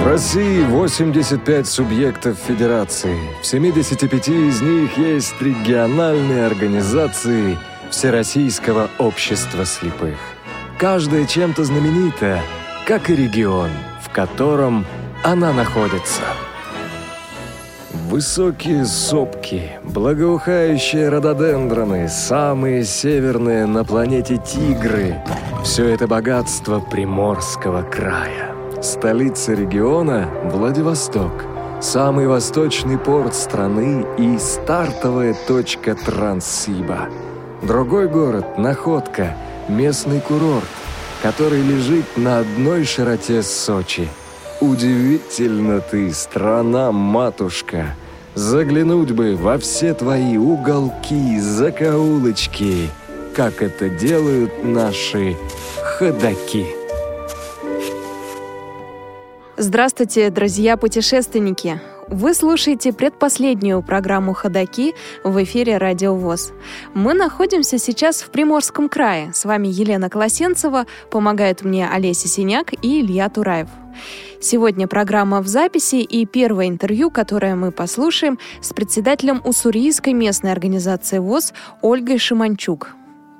В России 85 субъектов федерации. В 75 из них есть региональные организации Всероссийского общества слепых. Каждая чем-то знаменита, как и регион, в котором она находится. Высокие сопки, благоухающие рододендроны, самые северные на планете тигры – все это богатство Приморского края. Столица региона – Владивосток, самый восточный порт страны и стартовая точка Транссиба. Другой город – Находка, местный курорт, который лежит на одной широте с Сочи. Удивительно ты, страна-матушка! Заглянуть бы во все твои уголки, закоулочки, как это делают наши ходаки. Здравствуйте, друзья-путешественники! Вы слушаете предпоследнюю программу «Ходоки» в эфире «Радио ВОЗ». Мы находимся сейчас в Приморском крае. С вами Елена Колосенцева, помогают мне Олеся Синяк и Илья Тураев. Сегодня программа в записи и первое интервью, которое мы послушаем, с председателем Уссурийской местной организации ВОЗ Ольгой Шиманчук.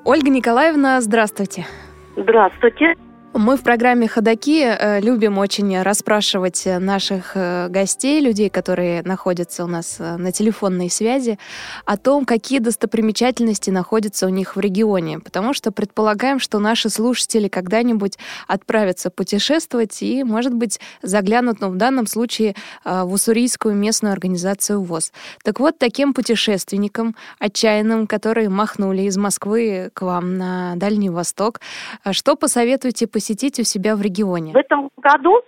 Ольга Николаевна, здравствуйте. Здравствуйте. Мы в программе «Ходоки» э, любим очень расспрашивать наших э, гостей, людей, которые находятся у нас э, на телефонной связи, о том, какие достопримечательности находятся у них в регионе, потому что предполагаем, что наши слушатели когда-нибудь отправятся путешествовать и, может быть, заглянут, ну, в данном случае, в Уссурийскую местную организацию ВОЗ. Так вот, таким путешественникам, отчаянным, которые махнули из Москвы к вам на Дальний Восток, что посоветуете посетить у себя в регионе? В этом году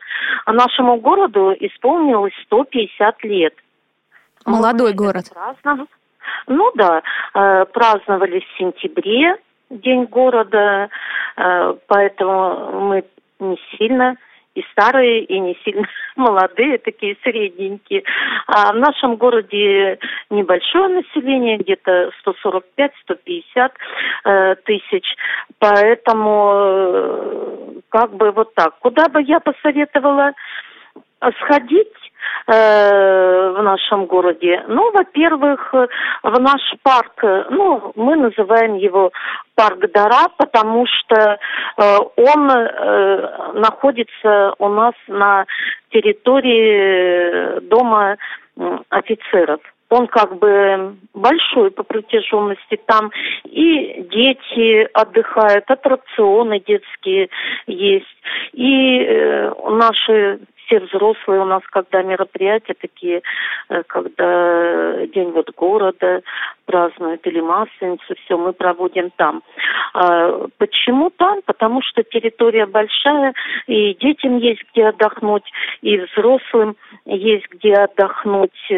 нашему городу исполнилось 150 лет. Молодой Мы город. Праздновали. Ну да, э, праздновали в сентябре День города, э, поэтому мы не сильно и старые, и не сильно молодые, такие средненькие. А в нашем городе небольшое население, где-то 145-150 э, тысяч, поэтому э, как бы вот так. Куда бы я посоветовала сходить э, в нашем городе? Ну, во-первых, в наш парк, ну, мы называем его парк Дара, потому что э, он э, находится у нас на территории дома э, офицеров он как бы большой по протяженности. Там и дети отдыхают, аттракционы детские есть. И э, наши все взрослые у нас, когда мероприятия такие, э, когда День вот города празднуют или Масленицу, все мы проводим там. А, почему там? Потому что территория большая, и детям есть где отдохнуть, и взрослым есть где отдохнуть.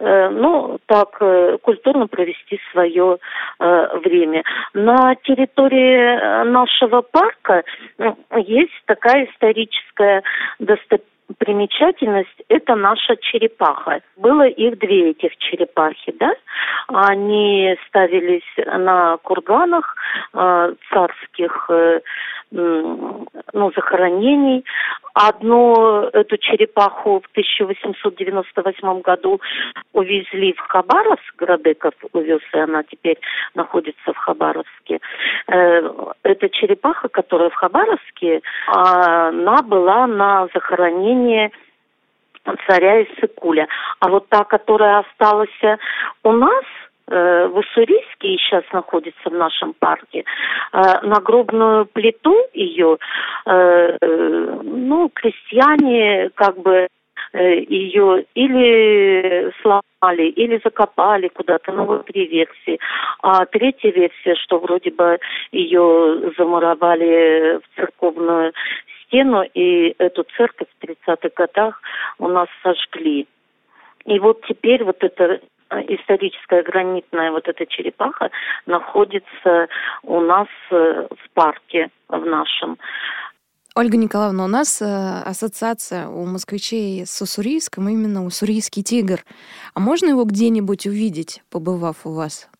Э, ну, так, э, культурно провести свое время. На территории нашего парка есть такая историческая достопримечательность примечательность – это наша черепаха. Было их две этих черепахи, да? Они ставились на курганах э, царских э, ну, захоронений. Одну эту черепаху в 1898 году увезли в Хабаровск, Градеков увез, и она теперь находится в Хабаровске. Э, эта черепаха, которая в Хабаровске, она была на захоронении царя Иссыкуля. А вот та, которая осталась у нас – Э, в Уссурийске и сейчас находится в нашем парке, э, нагробную плиту ее, э, ну, крестьяне как бы ее или сломали, или закопали куда-то, ну вот три версии. А третья версия, что вроде бы ее замуровали в церковную стену, и эту церковь в 30-х годах у нас сожгли. И вот теперь вот это Э, историческая гранитная вот эта черепаха находится у нас э, в парке в нашем. Ольга Николаевна, у нас э, ассоциация у москвичей с Уссурийском именно Уссурийский тигр. А можно его где-нибудь увидеть, побывав у вас?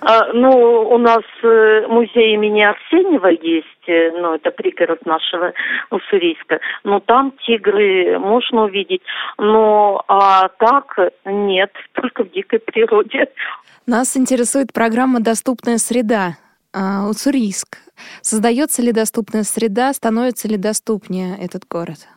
А, ну, у нас э, музей имени Арсеньева есть, э, ну, это пригород нашего Уссурийска. Но там тигры можно увидеть. Но а так нет, только в дикой природе. Нас интересует программа «Доступная среда». А, Уссурийск. Создается ли доступная среда, становится ли доступнее этот город?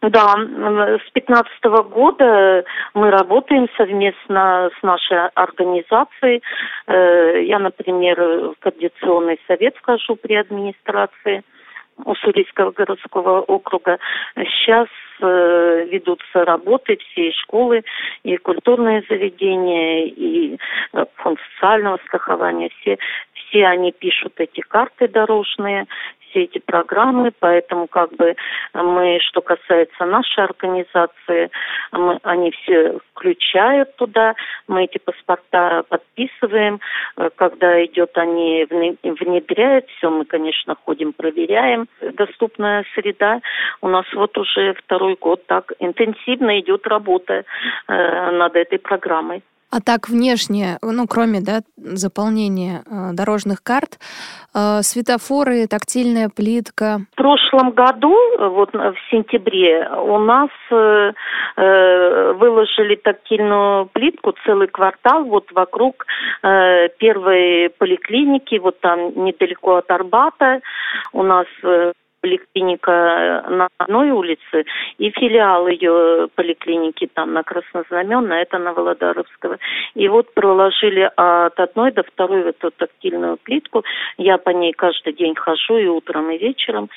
Да, с 15 года мы работаем совместно с нашей организацией. Э, я, например, в Координационный совет вхожу при администрации Уссурийского городского округа. Сейчас э, ведутся работы, все и школы, и культурные заведения, и э, фонд социального страхования, все, все они пишут эти карты дорожные, все эти программы, поэтому как бы мы, что касается нашей организации, мы, они все включают туда, мы эти паспорта подписываем, когда идет, они внедряют все, мы, конечно, ходим, проверяем. Доступная среда у нас вот уже второй год так интенсивно идет работа э, над этой программой. А так внешне, ну, кроме да, заполнения э, дорожных карт, э, светофоры, тактильная плитка. В прошлом году, вот в сентябре, у нас э, э, выложили тактильную плитку целый квартал вот вокруг э, первой поликлиники, вот там недалеко от Арбата. У нас э, поликлиника на одной улице и филиал ее поликлиники там на Краснознаменной, это на Володаровского. И вот проложили от одной до второй в эту тактильную плитку. Я по ней каждый день хожу и утром, и вечером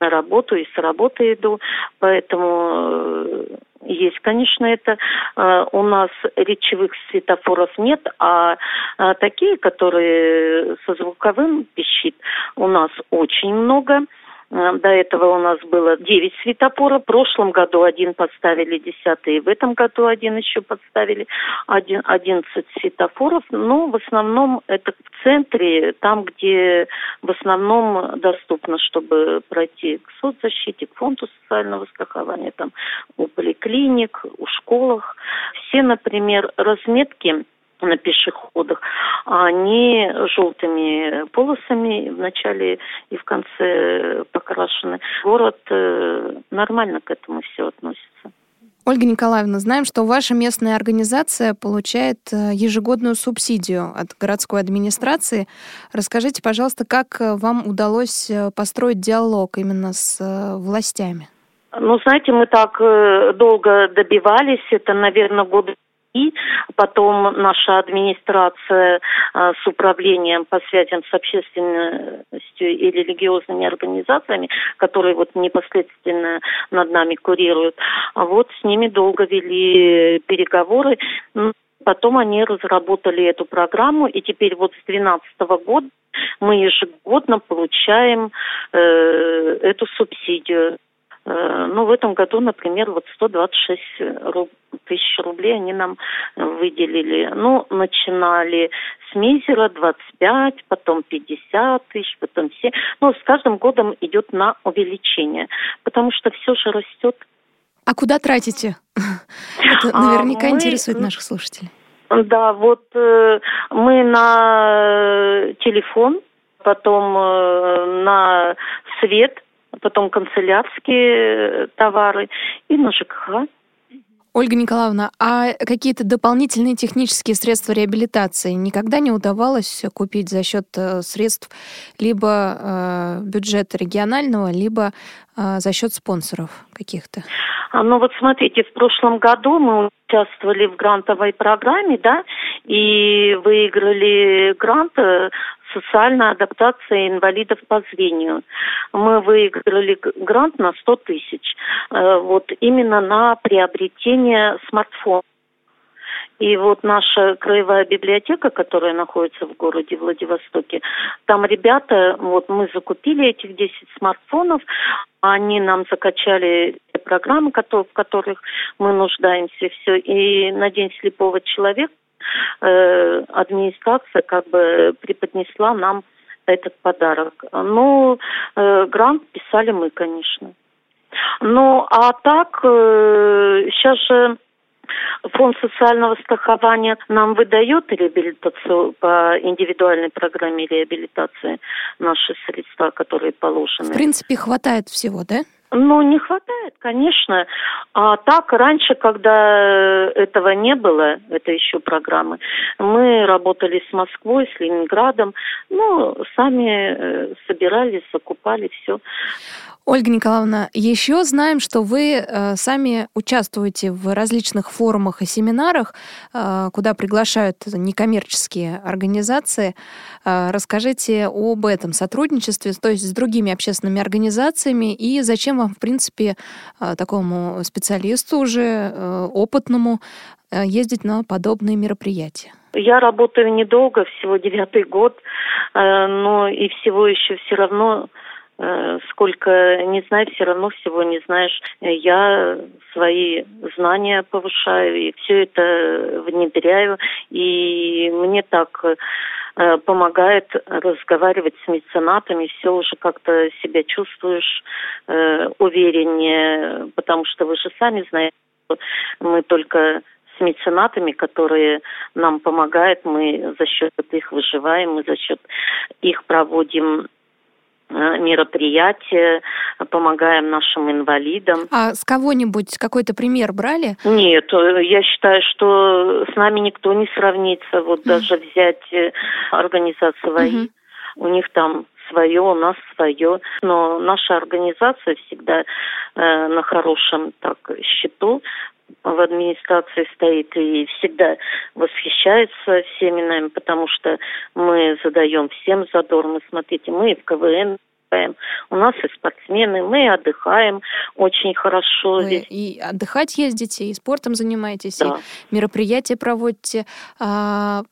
на работу, и с работы иду. Поэтому э, есть, конечно, это э, у нас речевых светофоров нет, а, а такие, которые со звуковым пищит, у нас очень много. Э, до этого у нас было 9 светофоров. В прошлом году один поставили, 10 и в этом году один еще подставили. 11 светофоров. Но в основном это в центре, там, где в основном доступно, чтобы пройти к соцзащите, к фонду социального страхования, там у поликлиник, у школах. Все, например, разметки на пешеходах, а они желтыми полосами в начале и в конце покрашены. Город э, нормально к этому все относится. Ольга Николаевна, знаем, что ваша местная организация получает э, ежегодную субсидию от городской администрации. Расскажите, пожалуйста, как э, вам удалось построить диалог именно с властями? Ну, знаете, мы так долго добивались, это, наверное, годы и потом наша администрация а, с управлением по связям с общественностью и религиозными организациями, которые вот непосредственно над нами курируют, а вот с ними долго вели переговоры. Ну, потом они разработали эту программу, и теперь вот с 2012 года мы ежегодно получаем э, эту субсидию. Э, ну, в этом году, например, вот 126 тысяч рублей они нам выделили. Ну, начинали с мизера 25, потом 50 тысяч, потом все. Но с каждым годом идет на увеличение, потому что все же растет. А куда тратите? Это наверняка а мы... интересует наших слушателей. Да, вот э, мы на телефон, потом э, на свет, потом канцелярские товары и на ЖКХ. Ольга Николаевна, а какие-то дополнительные технические средства реабилитации никогда не удавалось купить за счет э, средств либо э, бюджета регионального, либо э, за счет спонсоров каких-то? А, ну вот смотрите, в прошлом году мы участвовали в грантовой программе, да, и выиграли грант социальная адаптация инвалидов по зрению. Мы выиграли грант на 100 тысяч. Э, вот именно на приобретение смартфона. И вот наша краевая библиотека, которая находится в городе Владивостоке, там ребята, вот мы закупили этих 10 смартфонов, они нам закачали программы, в которых мы нуждаемся, все. И на День слепого человека э, администрация как бы преподнесла нам этот подарок. Ну, э, грант писали мы, конечно. Ну, а так, э, сейчас же Фонд социального страхования нам выдает реабилитацию по индивидуальной программе реабилитации наши средства, которые положены. В принципе, хватает всего, да? Ну, не хватает, конечно. А так, раньше, когда этого не было, это еще программы, мы работали с Москвой, с Ленинградом, ну, сами э, собирались, закупали все. Ольга Николаевна, еще знаем, что вы э, сами участвуете в различных форумах и семинарах, э, куда приглашают некоммерческие организации. Э, расскажите об этом сотрудничестве, то есть с другими общественными организациями, и зачем вам, в принципе, такому специалисту уже опытному ездить на подобные мероприятия? Я работаю недолго, всего девятый год, но и всего еще все равно сколько не знаю, все равно всего не знаешь. Я свои знания повышаю и все это внедряю. И мне так э, помогает разговаривать с меценатами, все уже как-то себя чувствуешь э, увереннее, потому что вы же сами знаете, мы только с меценатами, которые нам помогают, мы за счет их выживаем, мы за счет их проводим Э, мероприятия, помогаем нашим инвалидам. А с кого-нибудь какой-то пример брали? Нет, э, я считаю, что с нами никто не сравнится. Вот mm. даже взять э, организацию ВАИ, mm-hmm. у них там свое, у нас свое. Но наша организация всегда э, на хорошем так счету в администрации стоит и всегда восхищается всеми нами, потому что мы задаем всем задор. Мы, смотрите, мы и в КВН у нас и спортсмены, мы отдыхаем очень хорошо. Вы здесь. и отдыхать ездите, и спортом занимаетесь, да. и мероприятия проводите. А,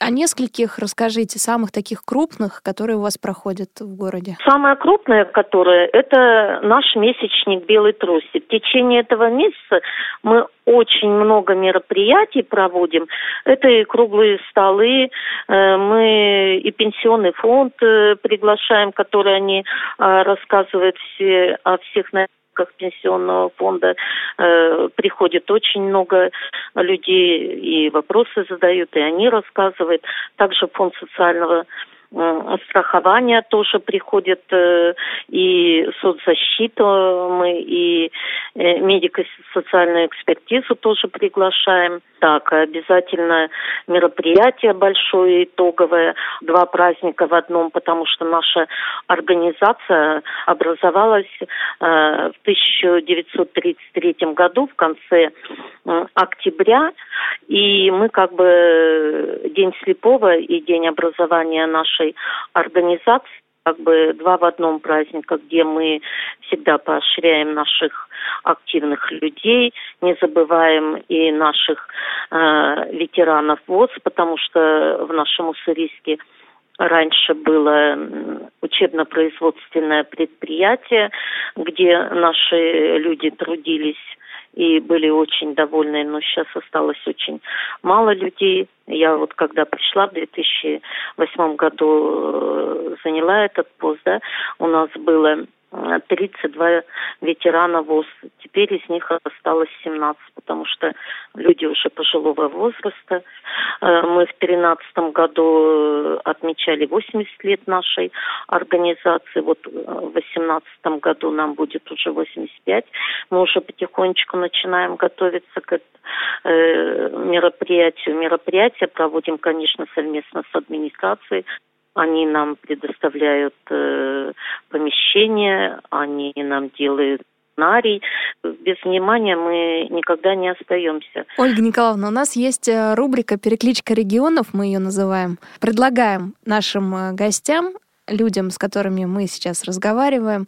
о нескольких расскажите, самых таких крупных, которые у вас проходят в городе. Самое крупное, которое, это наш месячник «Белый трусик». В течение этого месяца мы очень много мероприятий проводим. Это и круглые столы, э, мы и пенсионный фонд э, приглашаем, который они э, рассказывают все о всех как пенсионного фонда э, приходит очень много людей и вопросы задают, и они рассказывают. Также фонд социального страхования тоже приходит, э, и соцзащиту мы, и э, медико-социальную экспертизу тоже приглашаем. Так, обязательно мероприятие большое, итоговое, два праздника в одном, потому что наша организация образовалась э, в 1933 году, в конце октября, и мы как бы День слепого и День образования нашей нашей организации как бы два в одном праздника, где мы всегда поощряем наших активных людей, не забываем и наших э, ветеранов ВОЗ, потому что в нашем Уссурийске раньше было учебно-производственное предприятие, где наши люди трудились и были очень довольны, но сейчас осталось очень мало людей. Я вот когда пришла в 2008 году, э, заняла этот пост, да, у нас было 32 ветерана ВОЗ. Теперь из них осталось 17, потому что люди уже пожилого возраста. Э, мы в 2013 году э, отмечали 80 лет нашей организации. Вот э, в 2018 году нам будет уже 85. Мы уже потихонечку начинаем готовиться к мероприятию. Мероприятия проводим, конечно, совместно с администрацией они нам предоставляют э, помещение, они нам делают сценарий. Без внимания мы никогда не остаемся. Ольга Николаевна, у нас есть э, рубрика «Перекличка регионов», мы ее называем. Предлагаем нашим э, гостям, людям, с которыми мы сейчас разговариваем,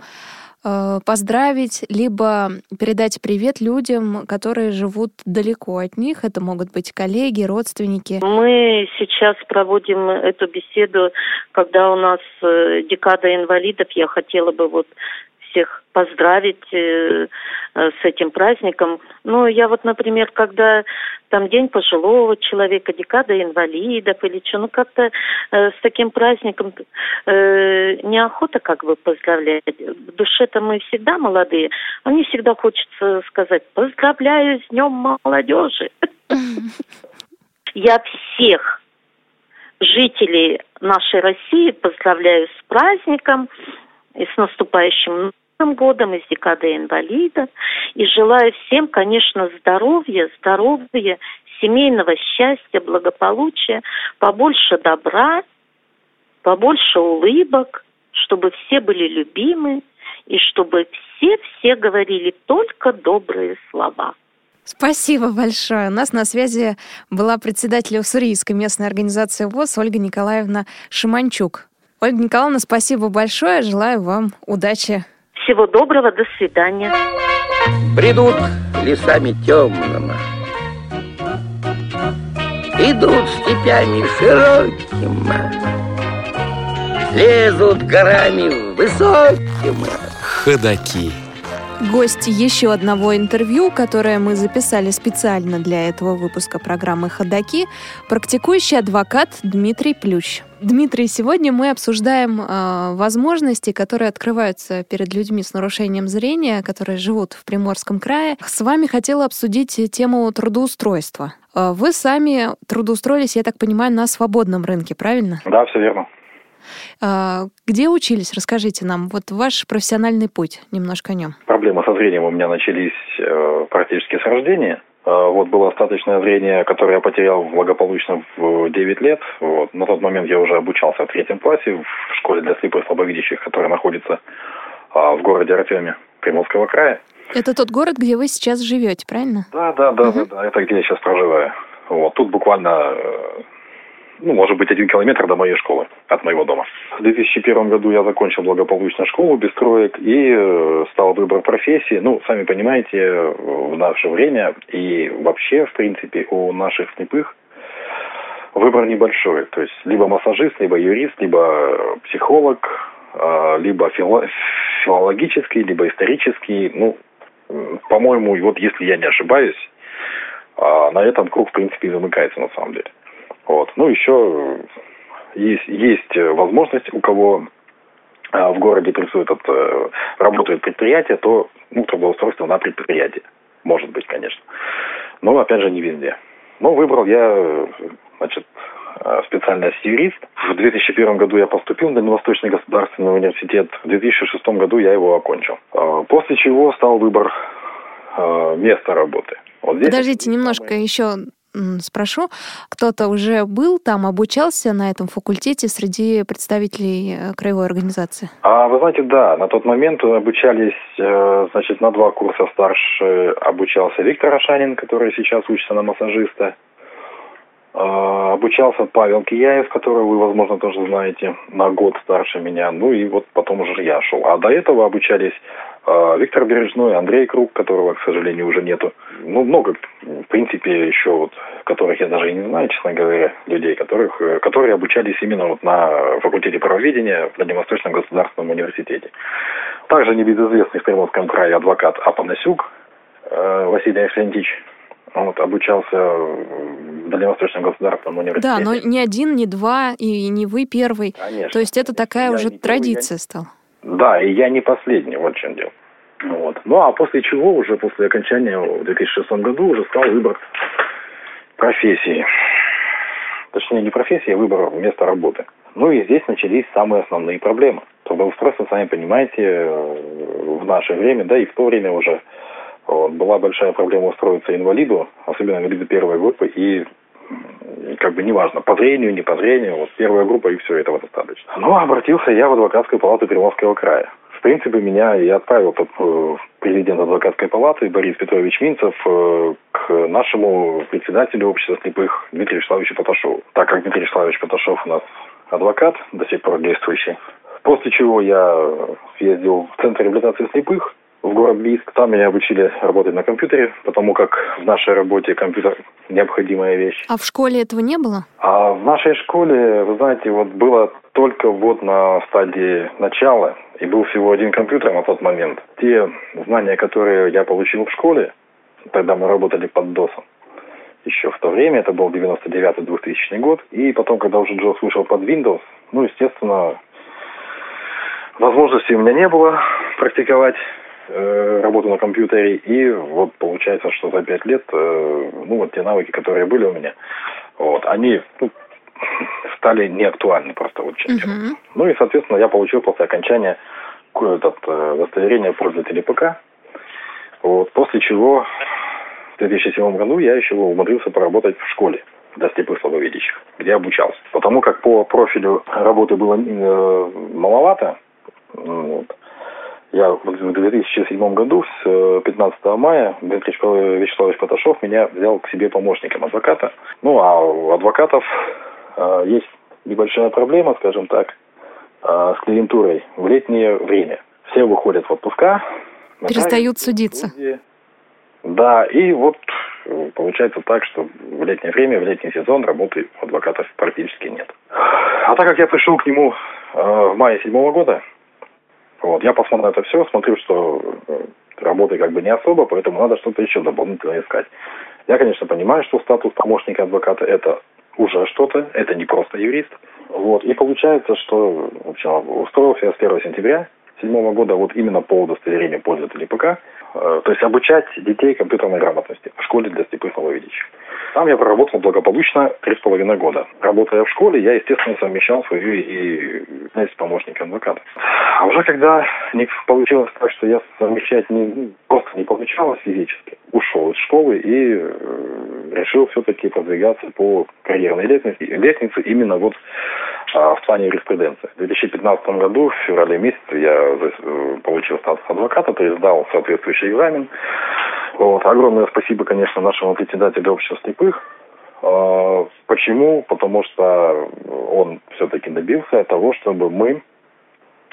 Э, поздравить, либо передать привет людям, которые живут далеко от них. Это могут быть коллеги, родственники. Мы сейчас проводим эту беседу, когда у нас э, декада инвалидов. Я хотела бы вот всех поздравить э, э, с этим праздником. Ну, я вот, например, когда там День пожилого человека, декада инвалидов или что, ну как-то э, с таким праздником неохота как бы поздравлять. В душе-то мы всегда молодые, а мне всегда хочется сказать «поздравляю с Днем молодежи». Я всех жителей нашей России поздравляю с праздником и с наступающим годом, и с декадой инвалида. И желаю всем, конечно, здоровья, здоровья, семейного счастья, благополучия, побольше добра, побольше улыбок, чтобы все были любимы, и чтобы все-все говорили только добрые слова. Спасибо большое. У нас на связи была председатель Уссурийской местной организации ВОЗ Ольга Николаевна Шиманчук. Ольга Николаевна, спасибо большое. Желаю вам удачи. Всего доброго. До свидания. Бредут лесами темными. Идут степями широкими. Лезут горами высокими. Ходаки. Гость еще одного интервью, которое мы записали специально для этого выпуска программы «Ходоки», практикующий адвокат Дмитрий Плющ. Дмитрий, сегодня мы обсуждаем э, возможности, которые открываются перед людьми с нарушением зрения, которые живут в Приморском крае. С вами хотела обсудить тему трудоустройства. Э, вы сами трудоустроились, я так понимаю, на свободном рынке, правильно? Да, все верно. А, где учились? Расскажите нам. Вот ваш профессиональный путь, немножко о нем. Проблемы со зрением у меня начались э, практически с рождения. Э, вот было остаточное зрение, которое я потерял благополучно в 9 лет. Вот. На тот момент я уже обучался в третьем классе в школе для слепых и слабовидящих, которая находится а, в городе Артеме Приморского края. Это тот город, где вы сейчас живете, правильно? Да, да, да, угу. да, да. Это где я сейчас проживаю. Вот. Тут буквально э, ну, может быть, один километр до моей школы, от моего дома. В 2001 году я закончил благополучно школу без троек и э, стал выбор профессии. Ну, сами понимаете, в наше время и вообще, в принципе, у наших слепых выбор небольшой. То есть, либо массажист, либо юрист, либо психолог, а, либо фило- филологический, либо исторический. Ну, по-моему, вот если я не ошибаюсь, на этом круг, в принципе, и замыкается на самом деле. Вот. Ну, еще есть, есть возможность, у кого а, в городе присутствует, э, работает предприятие, то ну, трудоустройство на предприятие. Может быть, конечно. Но, опять же, не везде. Но выбрал я, значит, э, специальность юрист. В 2001 году я поступил на Дальневосточный государственный университет. В 2006 году я его окончил. После чего стал выбор э, места работы. Вот здесь Подождите немножко еще спрошу. Кто-то уже был там, обучался на этом факультете среди представителей э, краевой организации? А, вы знаете, да, на тот момент обучались, э, значит, на два курса старше обучался Виктор Ашанин, который сейчас учится на массажиста. А, обучался Павел Кияев, которого вы, возможно, тоже знаете, на год старше меня. Ну и вот потом уже я шел. А до этого обучались а, Виктор Бережной, Андрей Круг, которого, к сожалению, уже нету. Ну, много, в принципе, еще вот, которых я даже и не знаю, честно говоря, людей, которых, которые обучались именно вот на факультете правоведения в Дальневосточном государственном университете. Также небезызвестный в Приморском крае адвокат Апанасюк э, Василий Арсентьевич, вот, обучался в Дальневосточном государственном университете. Да, но не один, не два, и не вы первый. Конечно. То есть это такая я уже традиция первый, стала. Да, и я не последний, вот в чем дело. Вот. Ну, а после чего, уже после окончания в 2006 году, уже стал выбор профессии. Точнее, не профессии, а выбор места работы. Ну и здесь начались самые основные проблемы. Трудоустройство, сами понимаете, в наше время, да и в то время уже вот, была большая проблема устроиться инвалиду, особенно инвалиду первой группы, и как бы неважно, по зрению, не по зрению, вот первая группа и все, этого достаточно. Ну, обратился я в адвокатскую палату Приморского края. В принципе, меня и отправил тот э, президент адвокатской палаты Борис Петрович Минцев э, к нашему председателю общества слепых Дмитрию Вячеславовичу Поташову. Так как Дмитрий Вячеславович Поташов у нас адвокат, до сих пор действующий. После чего я съездил в Центр реабилитации слепых, в город Бийск. Там меня обучили работать на компьютере, потому как в нашей работе компьютер необходимая вещь. А в школе этого не было? А в нашей школе, вы знаете, вот было только вот на стадии начала, и был всего один компьютер на тот момент. Те знания, которые я получил в школе, тогда мы работали под DOS, еще в то время, это был 99-2000 год, и потом, когда уже Джос вышел под Windows, ну, естественно, возможности у меня не было практиковать э, работу на компьютере, и вот получается, что за пять лет, э, ну, вот те навыки, которые были у меня, вот, они, ну, стали неактуальны просто вот частью. Uh-huh. Ну и, соответственно, я получил после окончания этот, э, удостоверение пользователя ПК, вот, после чего в 2007 году я еще умудрился поработать в школе для слепых слабовидящих, где обучался. Потому как по профилю работы было э, маловато, вот, я в 2007 году, с 15 э, мая, Дмитрий Вячеславович Поташов меня взял к себе помощником адвоката. Ну, а у адвокатов э, есть небольшая проблема, скажем так, э, с клиентурой в летнее время. Все выходят в отпуска. Перестают судиться. Люди, да, и вот э, получается так, что в летнее время, в летний сезон работы у адвокатов практически нет. А так как я пришел к нему э, в мае седьмого года, вот, я посмотрел это все, смотрю, что э, работы как бы не особо, поэтому надо что-то еще дополнительно искать. Я, конечно, понимаю, что статус помощника адвоката это уже что-то, это не просто юрист. Вот, и получается, что в общем, устроился я с 1 сентября седьмого года вот именно по удостоверению пользователей ПК то есть обучать детей компьютерной грамотности в школе для слепых маловидящих. Там я проработал благополучно три с половиной года. Работая в школе, я, естественно, совмещал свою и с помощником адвоката. А уже когда не получилось так, что я совмещать не, ну, просто не получалось физически, ушел из школы и э, решил все-таки продвигаться по карьерной лестнице, лестнице именно вот а, в плане юриспруденции. В 2015 году, в феврале месяце, я э, получил статус адвоката, то есть сдал соответствующий экзамен. Вот. Огромное спасибо, конечно, нашему председателю общества слепых. А, почему? Потому что он все-таки добился того, чтобы мы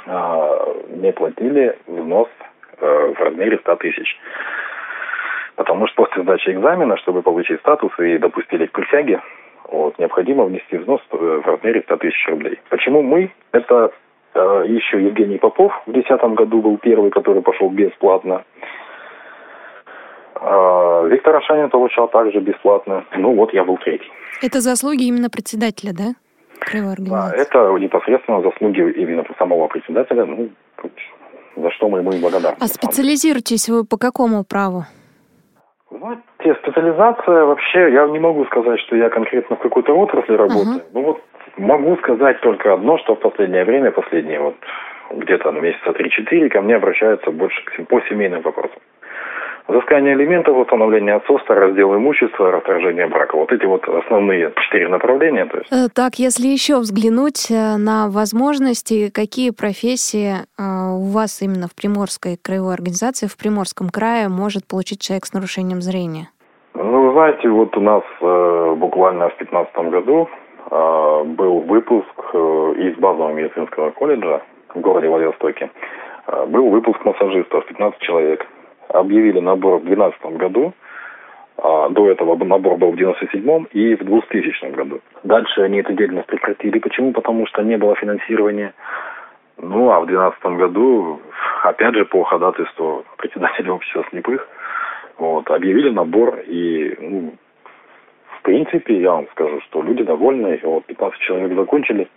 а, не платили взнос э, в размере 100 тысяч. Потому что после сдачи экзамена, чтобы получить статус и допустили к присяге, вот, необходимо внести взнос в размере 100 тысяч рублей. Почему мы? Это э, еще Евгений Попов в 2010 году был первый, который пошел бесплатно. Э, Виктор Ашанин получал также бесплатно. Ну вот я был третий. Это заслуги именно председателя, да? Да, это непосредственно заслуги именно самого председателя, ну, за что мы ему и благодарны. А специализируетесь вы по какому праву? Знаете, специализация вообще, я не могу сказать, что я конкретно в какой-то отрасли работаю. Uh-huh. Ну вот могу сказать только одно, что в последнее время, последние вот где-то месяца 3-4 ко мне обращаются больше по семейным вопросам. Взыскание элементов, установление отцовства, раздел имущества, расторжение брака. Вот эти вот основные четыре направления. То есть. Э, так, если еще взглянуть э, на возможности, какие профессии э, у вас именно в Приморской краевой организации, в Приморском крае может получить человек с нарушением зрения? Ну, вы знаете, вот у нас буквально в 2015 году был выпуск из базового медицинского колледжа в городе Владивостоке. Был выпуск массажистов, 15 человек объявили набор в 2012 году. А до этого набор был в 97 и в 2000 году. Дальше они эту деятельность прекратили. Почему? Потому что не было финансирования. Ну, а в 2012 году, опять же, по ходатайству председателя общества слепых, вот, объявили набор. И, ну, в принципе, я вам скажу, что люди довольны. Вот 15 человек закончили.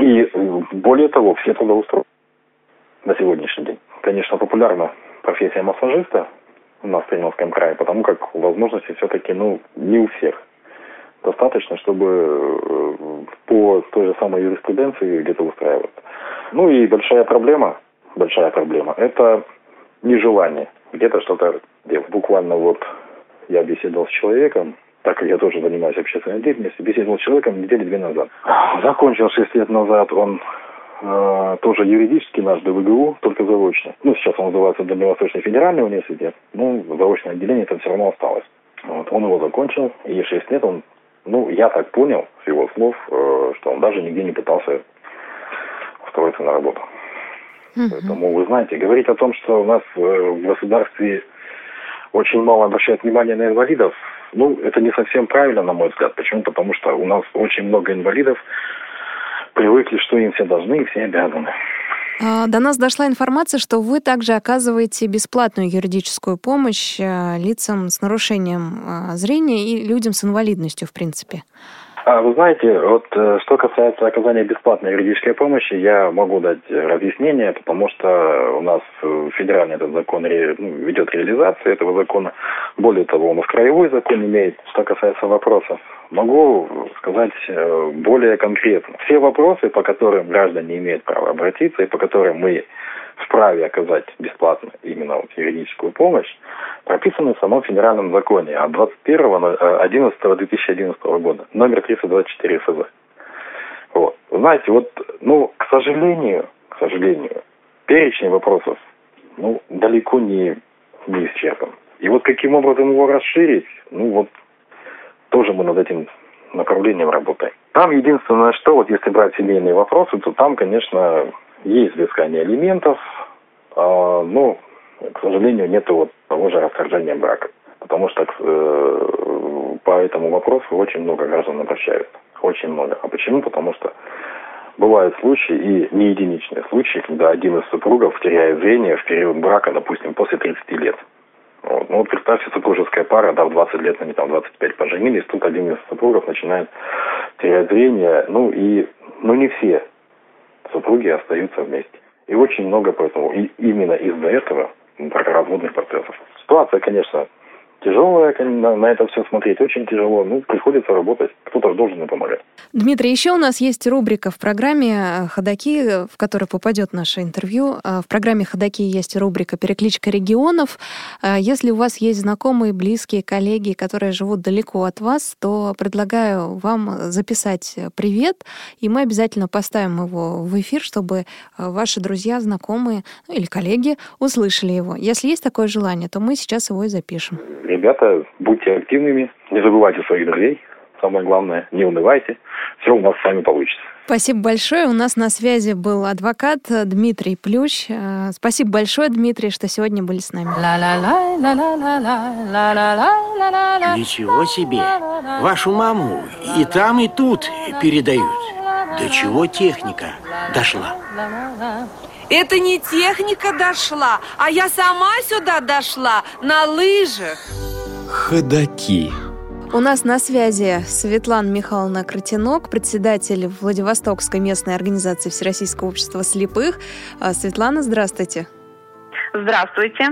И более того, все трудоустроены на сегодняшний день. Конечно, популярно профессия массажиста у нас в Приморском крае, потому как возможности все-таки, ну, не у всех. Достаточно, чтобы э, по той же самой юриспруденции где-то устраиваться. Ну и большая проблема, большая проблема, это нежелание где-то что-то делать. Буквально вот я беседовал с человеком, так как я тоже занимаюсь общественной деятельностью, беседовал с человеком недели две назад. Закончил шесть лет назад он э, тоже юридический наш ДВГУ, только заочно. Ну, сейчас он называется Дальневосточный федеральный университет, ну, заочное отделение там все равно осталось. Вот, он его закончил, и 6 лет он, ну, я так понял с его слов, э, что он даже нигде не пытался устроиться на работу. Поэтому, вы знаете, говорить о том, что у нас э, в государстве очень мало обращают внимание на инвалидов, ну, это не совсем правильно, на мой взгляд. Почему? Потому что у нас очень много инвалидов, привыкли, что им все должны и все обязаны. А, до нас дошла информация, что вы также оказываете бесплатную юридическую помощь э, лицам с нарушением а, зрения и людям с инвалидностью, в принципе. А, вы знаете, вот э, что касается оказания бесплатной юридической помощи, я могу дать разъяснение, потому что у нас федеральный этот закон ну, ведет реализацию этого закона. Более того, у нас краевой закон имеет. Что касается вопросов, могу сказать э, более конкретно. Все вопросы, по которым граждане имеют право обратиться и по которым мы вправе оказать бесплатно именно вот юридическую помощь, прописаны в самом федеральном законе от 21.11.2011 э, года, номер 324 ФЗ. Вот. Знаете, вот, ну, к сожалению, к сожалению, перечень вопросов, ну, далеко не, не исчерпан. И вот каким образом его расширить, ну, вот, тоже мы над этим направлением работаем. Там единственное, что вот если брать семейные вопросы, то там, конечно, есть взыскание алиментов, а, но, к сожалению, нет вот того же расторжения брака. Потому что э, по этому вопросу очень много граждан обращаются. Очень много. А почему? Потому что бывают случаи, и не единичные случаи, когда один из супругов теряет зрение в период брака, допустим, после 30 лет. Вот. Ну вот представьте, супружеская пара, да, в 20 лет, они там 25 поженились, тут один из супругов начинает терять зрение, ну и, ну не все супруги остаются вместе. И очень много поэтому, и именно из-за этого бракоразводных процессов. Ситуация, конечно, тяжелая, на, это все смотреть очень тяжело. Ну, приходится работать. Кто-то же должен помогать. Дмитрий, еще у нас есть рубрика в программе «Ходоки», в которой попадет наше интервью. Э, в программе «Ходоки» есть рубрика «Перекличка регионов». Э, если у вас есть знакомые, близкие, коллеги, которые живут далеко от вас, то предлагаю вам записать привет, и мы обязательно поставим его в эфир, чтобы ваши друзья, знакомые ну, или коллеги услышали его. Если есть такое желание, то мы сейчас его и запишем ребята, будьте активными, не забывайте своих друзей. Самое главное, не унывайте. Все у нас с вами получится. Спасибо большое. У нас на связи был адвокат Дмитрий Плющ. Э, спасибо большое, Дмитрий, что сегодня были с нами. Ничего себе! Вашу маму и там, и тут передают. До чего техника дошла? Это не техника дошла, а я сама сюда дошла на лыжах. Ходаки. У нас на связи Светлана Михайловна Кротинок, председатель Владивостокской местной организации Всероссийского общества слепых. А, Светлана, здравствуйте. Здравствуйте.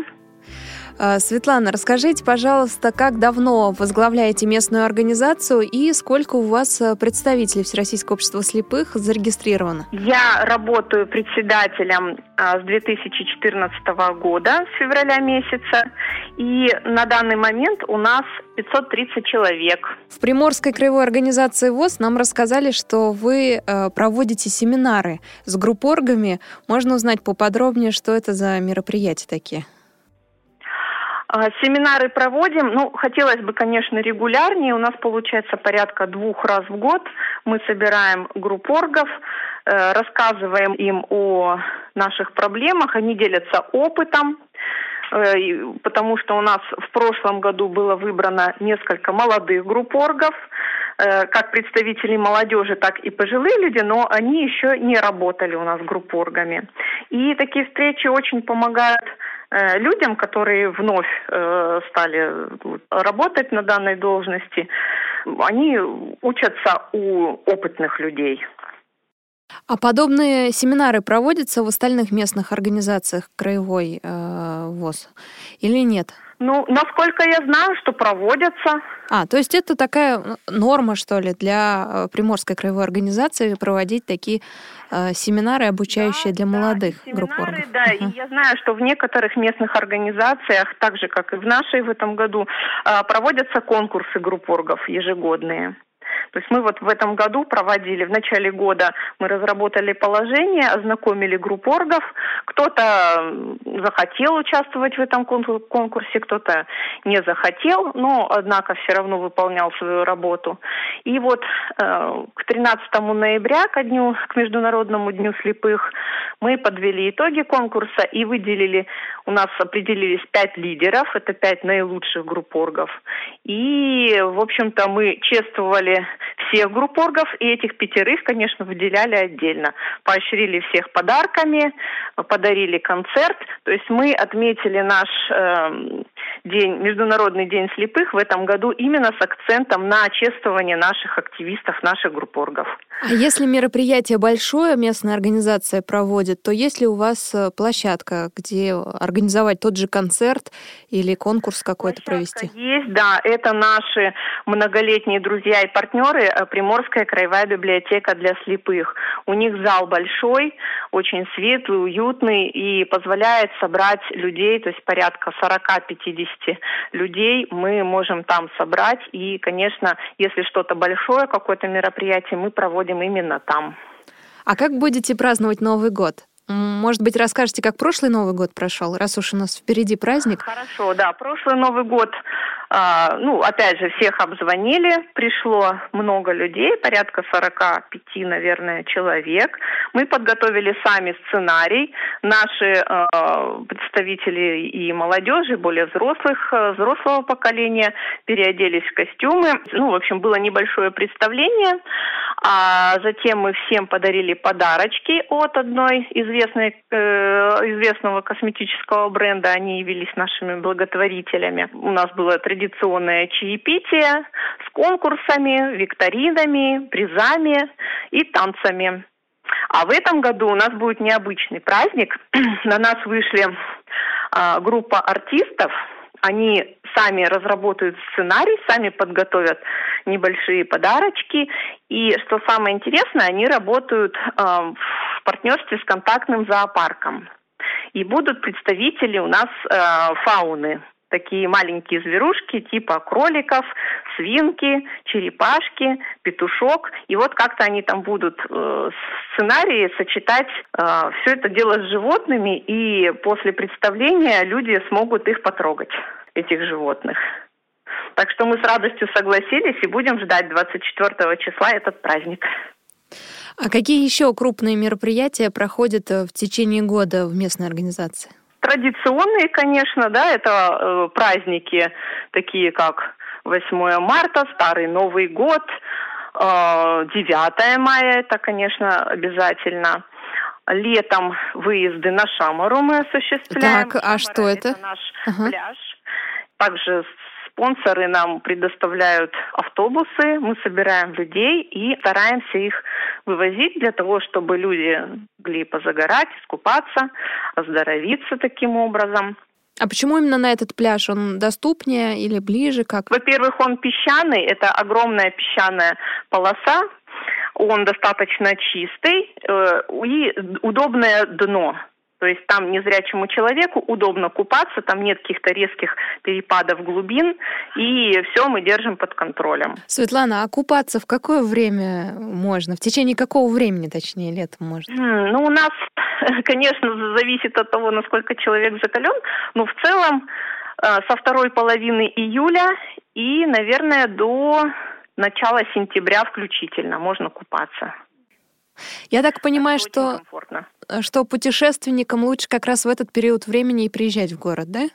А, Светлана, расскажите, пожалуйста, как давно возглавляете местную организацию и сколько у вас э, представителей Всероссийского общества слепых зарегистрировано? Я работаю председателем а, с 2014 года, с февраля месяца, и на данный момент у нас 530 человек. В Приморской краевой организации ВОЗ нам рассказали, что вы э, проводите семинары с группоргами. Можно узнать поподробнее, что это за мероприятия такие? А, семинары проводим, ну, хотелось бы, конечно, регулярнее. У нас получается порядка двух раз в год. Мы собираем групп оргов, э, рассказываем им о наших проблемах, они делятся опытом, э, потому что у нас в прошлом году было выбрано несколько молодых групп оргов, э, как представителей молодежи, так и пожилые люди, но они еще не работали у нас группоргами. И такие встречи очень помогают людям, которые вновь э, стали работать на данной должности, они учатся у опытных людей. А подобные семинары проводятся в остальных местных организациях краевой э, ВОЗ или нет? Ну, насколько я знаю, что проводятся. А, то есть это такая норма, что ли, для э, Приморской краевой организации проводить такие э, семинары, обучающие да, для молодых да, групп оргов. Да, uh-huh. и я знаю, что в некоторых местных организациях, так же, как и в нашей в этом году, э, проводятся конкурсы групп оргов ежегодные. То есть мы вот в этом году проводили, в начале года мы разработали положение, ознакомили групп оргов. Кто-то захотел участвовать в этом конкурсе, кто-то не захотел, но, однако, все равно выполнял свою работу. И вот э, к 13 ноября, ко дню, к Международному дню слепых, мы подвели итоги конкурса и выделили, у нас определились пять лидеров, это пять наилучших групп оргов. И, в общем-то, мы чествовали всех группоргов, и этих пятерых, конечно, выделяли отдельно. Поощрили всех подарками, подарили концерт. То есть мы отметили наш э, день, Международный день слепых в этом году именно с акцентом на чествование наших активистов, наших группоргов. А если мероприятие большое, местная организация проводит, то есть ли у вас э, площадка, где организовать тот же концерт или конкурс какой-то провести? Есть, да. Это наши многолетние друзья и партнеры э, Приморская краевая библиотека для слепых. У них зал большой, очень светлый, уютный и позволяет собрать людей, то есть порядка 40-50 людей мы можем там собрать. И, конечно, если что-то большое, какое-то мероприятие, мы проводим именно там. А как будете праздновать Новый год? Может быть, расскажете, как прошлый Новый год прошел, раз уж у нас впереди праздник? Хорошо, да. Прошлый Новый год а, ну, опять же, всех обзвонили, пришло много людей, порядка 45, наверное, человек. Мы подготовили сами сценарий. Наши э, представители и молодежи, более взрослых, э, взрослого поколения, переоделись в костюмы. Ну, в общем, было небольшое представление. А затем мы всем подарили подарочки от одной известной, э, известного косметического бренда. Они явились нашими благотворителями. У нас было традиционное традиционное чаепитие с конкурсами, викторинами, призами и танцами. А в этом году у нас будет необычный праздник. На нас вышли а, группа артистов. Они сами разработают сценарий, сами подготовят небольшие подарочки. И что самое интересное, они работают а, в партнерстве с контактным зоопарком. И будут представители у нас э, фауны такие маленькие зверушки типа кроликов, свинки, черепашки, петушок. И вот как-то они там будут э, сценарии сочетать э, все это дело с животными, и после представления люди смогут их потрогать, этих животных. Так что мы с радостью согласились и будем ждать 24 числа этот праздник. А какие еще крупные мероприятия проходят э, в течение года в местной организации? Традиционные, конечно, да, это э, праздники такие как 8 марта, Старый Новый год, э, 9 мая, это, конечно, обязательно. Летом выезды на Шамару мы осуществляем. Так, а Шамара что это? Это наш ага. пляж. Также Спонсоры нам предоставляют автобусы, мы собираем людей и стараемся их вывозить для того, чтобы люди могли позагорать, искупаться, оздоровиться таким образом. А почему именно на этот пляж? Он доступнее или ближе? Как? Во-первых, он песчаный, это огромная песчаная полоса, он достаточно чистый э, и удобное дно. То есть там незрячему человеку удобно купаться, там нет каких-то резких перепадов глубин, и все мы держим под контролем. Светлана, а купаться в какое время можно? В течение какого времени, точнее, летом можно? Ну, у нас, конечно, зависит от того, насколько человек закален, но в целом э, со второй половины июля и, наверное, до начала сентября включительно можно купаться. Я так понимаю, Это что, что путешественникам лучше как раз в этот период времени и приезжать в город, да?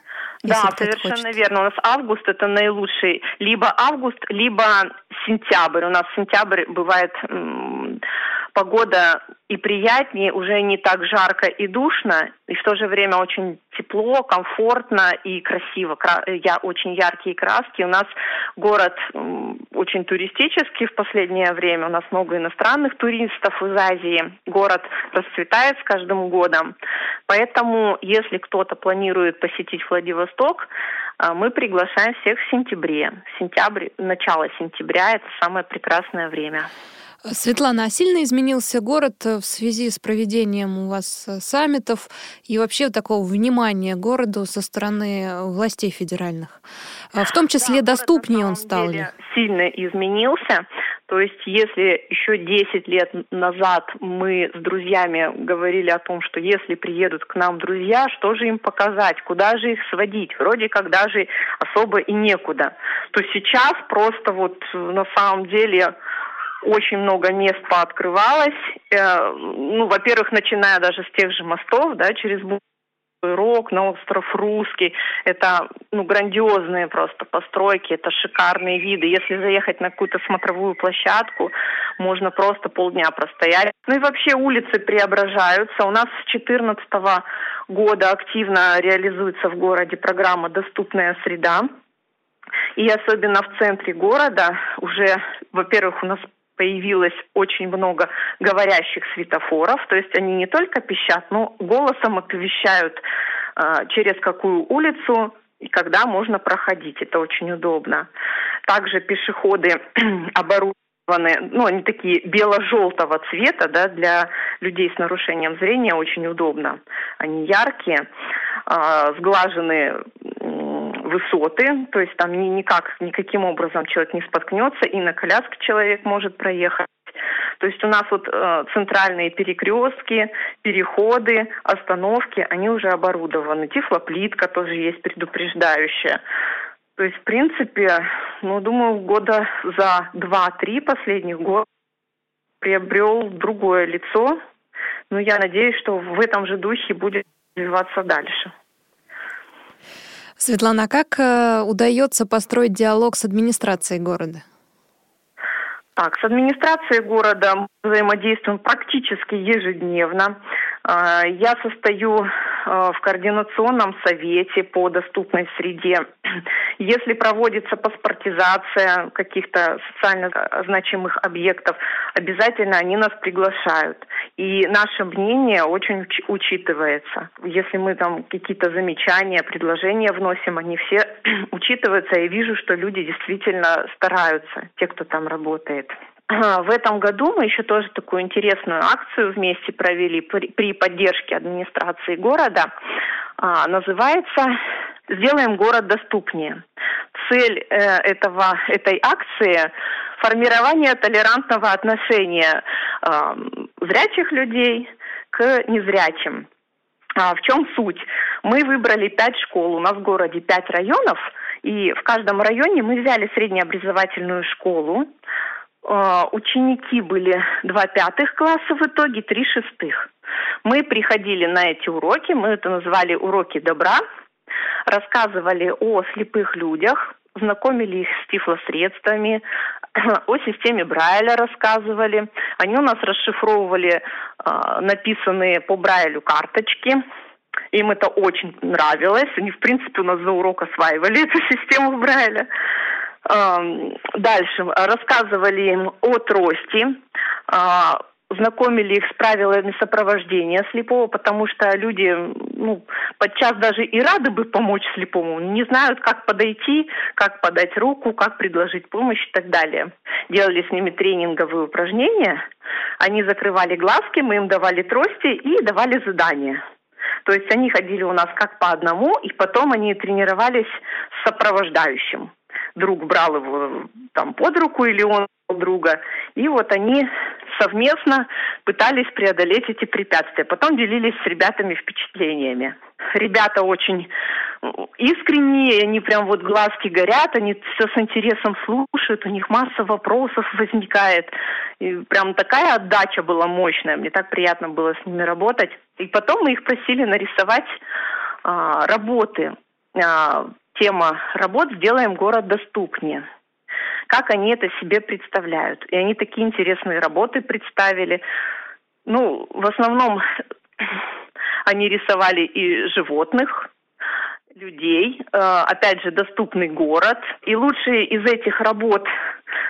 Если да, совершенно хочет. верно. У нас август это наилучший. Либо август, либо сентябрь. У нас сентябрь бывает погода и приятнее, уже не так жарко и душно, и в то же время очень тепло, комфортно и красиво. Я очень яркие краски. У нас город очень туристический в последнее время. У нас много иностранных туристов из Азии. Город расцветает с каждым годом. Поэтому, если кто-то планирует посетить Владивосток, а, мы приглашаем всех в сентябре. Сентябрь, начало сентября – это самое прекрасное время. Светлана, а сильно изменился город э, в связи с проведением у вас э, саммитов и вообще такого внимания городу со стороны властей федеральных? А в том числе да, доступнее город, он стал ли? Сильно изменился. То есть, если еще 10 лет назад мы с друзьями говорили о том, что если приедут к нам друзья, что же им показать, куда же их сводить, вроде как даже особо и некуда, то сейчас просто вот на самом деле очень много мест пооткрывалось. Э, ну, во-первых, начиная даже с тех же мостов, да, через Рок, на остров Русский. Это ну, грандиозные просто постройки, это шикарные виды. Если заехать на какую-то смотровую площадку, можно просто полдня простоять. Ну и вообще улицы преображаются. У нас с 2014 года активно реализуется в городе программа «Доступная среда». И особенно в центре города уже, во-первых, у нас появилось очень много говорящих светофоров, то есть они не только пищат, но голосом оповещают, э, через какую улицу и когда можно проходить. Это очень удобно. Также пешеходы оборудованы, ну, они такие бело-желтого цвета, да, для людей с нарушением зрения очень удобно. Они яркие, э, сглажены высоты, то есть там ни, никак, никаким образом человек не споткнется, и на коляске человек может проехать. То есть у нас вот э, центральные перекрестки, переходы, остановки, они уже оборудованы. Тифлоплитка тоже есть предупреждающая. То есть, в принципе, ну, думаю, года за два-три последних года приобрел другое лицо. Но я надеюсь, что в этом же духе будет развиваться дальше. Светлана, а как э, удается построить диалог с администрацией города? Так, с администрацией города взаимодействуем практически ежедневно. А, я состою а, в координационном совете по доступной среде. Если проводится паспортизация каких-то социально значимых объектов, обязательно они нас приглашают. И наше мнение очень учитывается. Если мы там какие-то замечания, предложения вносим, они все учитываются. Я вижу, что люди действительно стараются, те, кто там работает. В этом году мы еще тоже такую интересную акцию вместе провели при поддержке администрации города. А, называется «Сделаем город доступнее». Цель э, этого, этой акции – формирование толерантного отношения а, зрячих людей к незрячим. А в чем суть? Мы выбрали пять школ, у нас в городе пять районов, и в каждом районе мы взяли среднеобразовательную школу, ученики были два пятых класса в итоге, три шестых. Мы приходили на эти уроки, мы это назвали уроки добра, рассказывали о слепых людях, знакомили их с тифлосредствами, о системе Брайля рассказывали. Они у нас расшифровывали э, написанные по Брайлю карточки. Им это очень нравилось. Они, в принципе, у нас за урок осваивали эту систему Брайля. Дальше рассказывали им о трости, а, знакомили их с правилами сопровождения слепого, потому что люди ну, подчас даже и рады бы помочь слепому, не знают, как подойти, как подать руку, как предложить помощь и так далее. Делали с ними тренинговые упражнения, они закрывали глазки, мы им давали трости и давали задания. То есть они ходили у нас как по одному, и потом они тренировались с сопровождающим друг брал его там под руку или он друга. И вот они совместно пытались преодолеть эти препятствия. Потом делились с ребятами впечатлениями. Ребята очень искренние, они прям вот глазки горят, они все с интересом слушают, у них масса вопросов возникает. И прям такая отдача была мощная, мне так приятно было с ними работать. И потом мы их просили нарисовать а, работы а, тема работ «Сделаем город доступнее». Как они это себе представляют. И они такие интересные работы представили. Ну, в основном они рисовали и животных, людей, э, опять же, доступный город. И лучшие из этих работ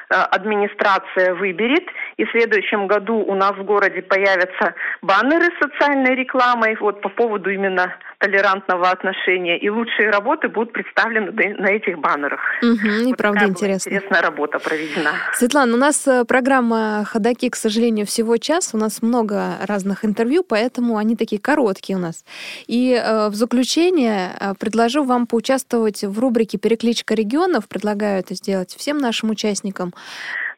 администрация выберет. И в следующем году у нас в городе появятся баннеры с социальной рекламой вот по поводу именно толерантного отношения. И лучшие работы будут представлены на этих баннерах. Угу, и вот правда интересно. Интересная работа проведена. Светлана, у нас э, программа «Ходоки», к сожалению, всего час. У нас много разных интервью, поэтому они такие короткие у нас. И э, в заключение э, предложу вам поучаствовать в рубрике «Перекличка регионов». Предлагаю это сделать всем нашим участникам.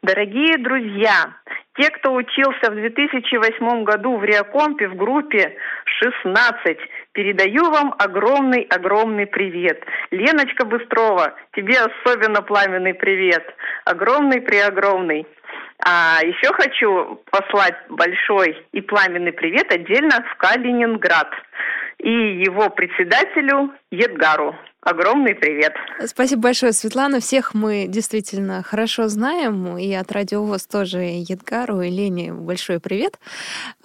Дорогие друзья, те, кто учился в 2008 году в Реакомпе в группе 16, передаю вам огромный-огромный привет. Леночка Быстрова, тебе особенно пламенный привет. Огромный-преогромный. А еще хочу послать большой и пламенный привет отдельно в Калининград. и его председателю Едгару. Огромный привет. Спасибо большое, Светлана. Всех мы действительно хорошо знаем. И от Радио ВОЗ тоже Едгару и Лене большой привет.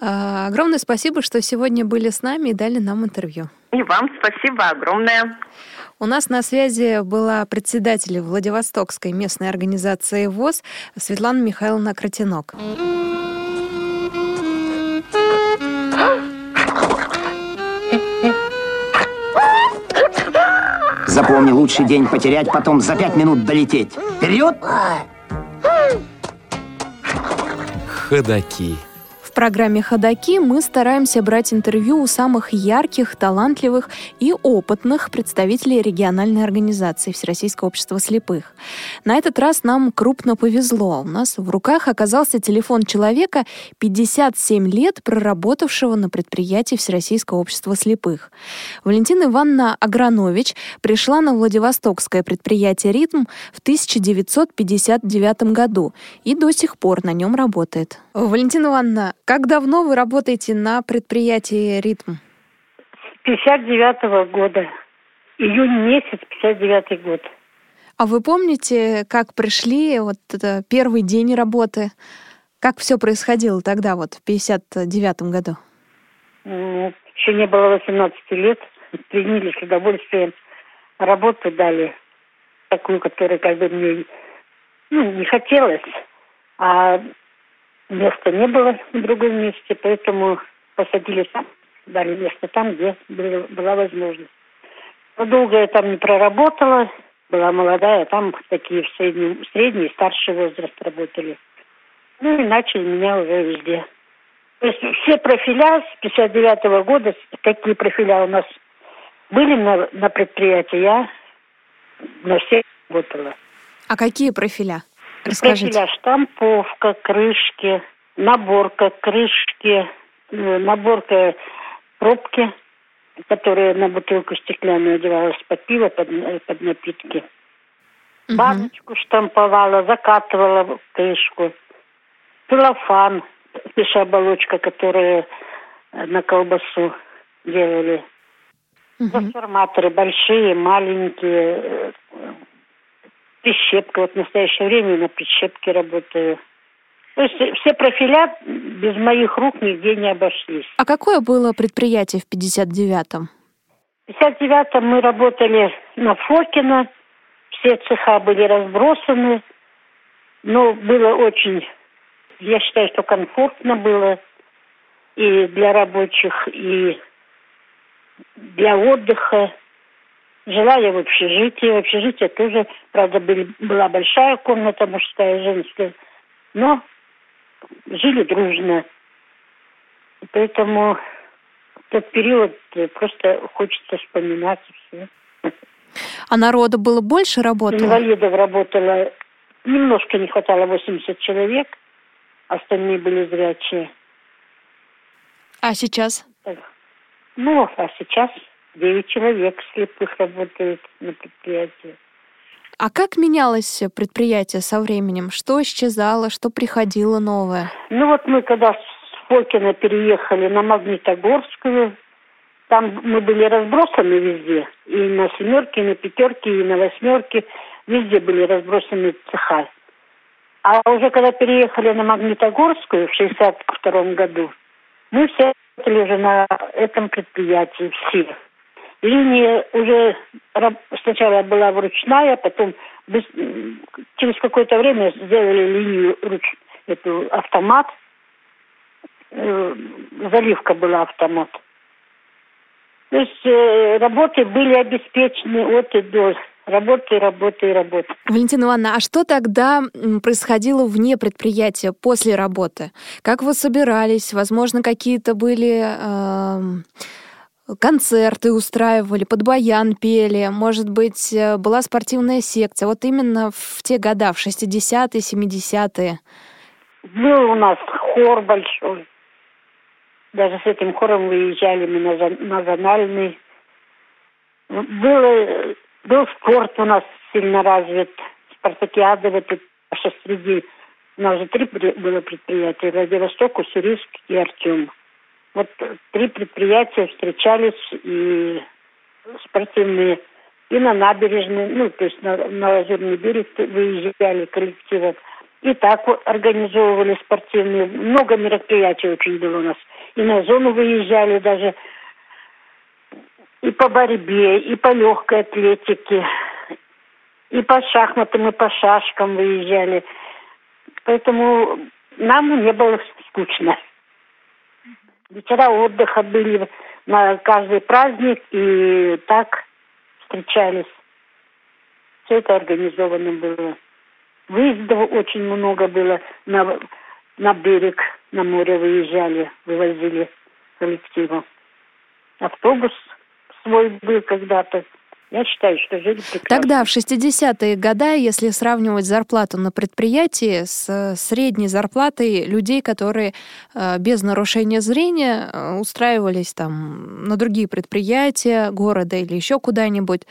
А, огромное спасибо, что сегодня были с нами и дали нам интервью. И вам спасибо огромное. У нас на связи была председатель Владивостокской местной организации ВОЗ Светлана Михайловна Кротинок. Запомни, лучший день потерять, потом за пять минут долететь. Вперед! Ходаки программе «Ходоки» мы стараемся брать интервью у самых ярких, талантливых и опытных представителей региональной организации Всероссийского общества слепых. На этот раз нам крупно повезло. У нас в руках оказался телефон человека, 57 лет проработавшего на предприятии Всероссийского общества слепых. Валентина Ивановна Агранович пришла на Владивостокское предприятие «Ритм» в 1959 году и до сих пор на нем работает. Валентина Ивановна, как давно вы работаете на предприятии «Ритм»? С 59 -го года. Июнь месяц, 59 год. А вы помните, как пришли, вот это первый день работы? Как все происходило тогда, вот в 59 году? Ну, еще не было 18 лет. Приняли с удовольствием. Работу дали. Такую, которая как бы мне ну, не хотелось. А места не было в другом месте, поэтому посадили там, дали место там, где была возможность. Но долго я там не проработала, была молодая, там такие в среднем, средний и старший возраст работали. Ну и начали меня уже везде. То есть все профиля с 59 -го года, какие профиля у нас были на, на предприятии, я на всех работала. А какие профиля? Расскажите. Профиля штамповка, крышки, наборка крышки, э, наборка пробки, которая на бутылку стеклянную одевалась под пиво, под, э, под напитки. Угу. Баночку штамповала, закатывала крышку. Целлофан, оболочка, которая на колбасу делали. Угу. Трансформаторы большие, маленькие, прищепка. Вот в настоящее время на прищепке работаю. То есть все профиля без моих рук нигде не обошлись. А какое было предприятие в 59-м? В 59-м мы работали на Фокина. Все цеха были разбросаны. Но было очень, я считаю, что комфортно было и для рабочих, и для отдыха. Жила я в общежитии. В общежитии тоже, правда, были, была большая комната мужская и женская. Но жили дружно. Поэтому тот период просто хочется вспоминать все. А народу было больше работало? Инвалидов работало, немножко не хватало, 80 человек. Остальные были зрячие. А сейчас? Ну, а сейчас 9 человек слепых работает на предприятии. А как менялось предприятие со временем? Что исчезало, что приходило новое? Ну вот мы когда с Фокина переехали на Магнитогорскую, там мы были разбросаны везде. И на семерке, и на пятерке, и на восьмерке. Везде были разбросаны цеха. А уже когда переехали на Магнитогорскую в 62 году, мы все работали уже на этом предприятии, все. Линия уже сначала была вручная, потом без, через какое-то время сделали линию руч, эту автомат. Э, заливка была автомат. То есть э, работы были обеспечены от и до. Работы, работы и работы. Валентина Ивановна, а что тогда происходило вне предприятия после работы? Как вы собирались? Возможно, какие-то были... Э концерты устраивали, под баян пели, может быть, э, была спортивная секция. Вот именно в те года, в 60-е, 70-е. Был у нас хор большой. Даже с этим хором выезжали мы на, на зональный. Было, был спорт у нас сильно развит. Спартакиады вот тут среди... У нас же три было предприятия. Владивосток, Уссурийск и Артем. Вот три предприятия встречались и спортивные, и на набережной, ну, то есть на, на Лазурный берег выезжали коллективы. И так организовывали спортивные. Много мероприятий очень было у нас. И на зону выезжали даже и по борьбе, и по легкой атлетике, и по шахматам, и по шашкам выезжали. Поэтому нам не было скучно. Вечера отдыха были на каждый праздник, и так встречались. Все это организовано было. Выездов очень много было на, на берег, на море выезжали, вывозили коллективу. Автобус свой был когда-то. Я считаю, что жили прекрасно. Тогда, в 60-е годы, если сравнивать зарплату на предприятии с э, средней зарплатой людей, которые э, без нарушения зрения э, устраивались там на другие предприятия города или еще куда-нибудь,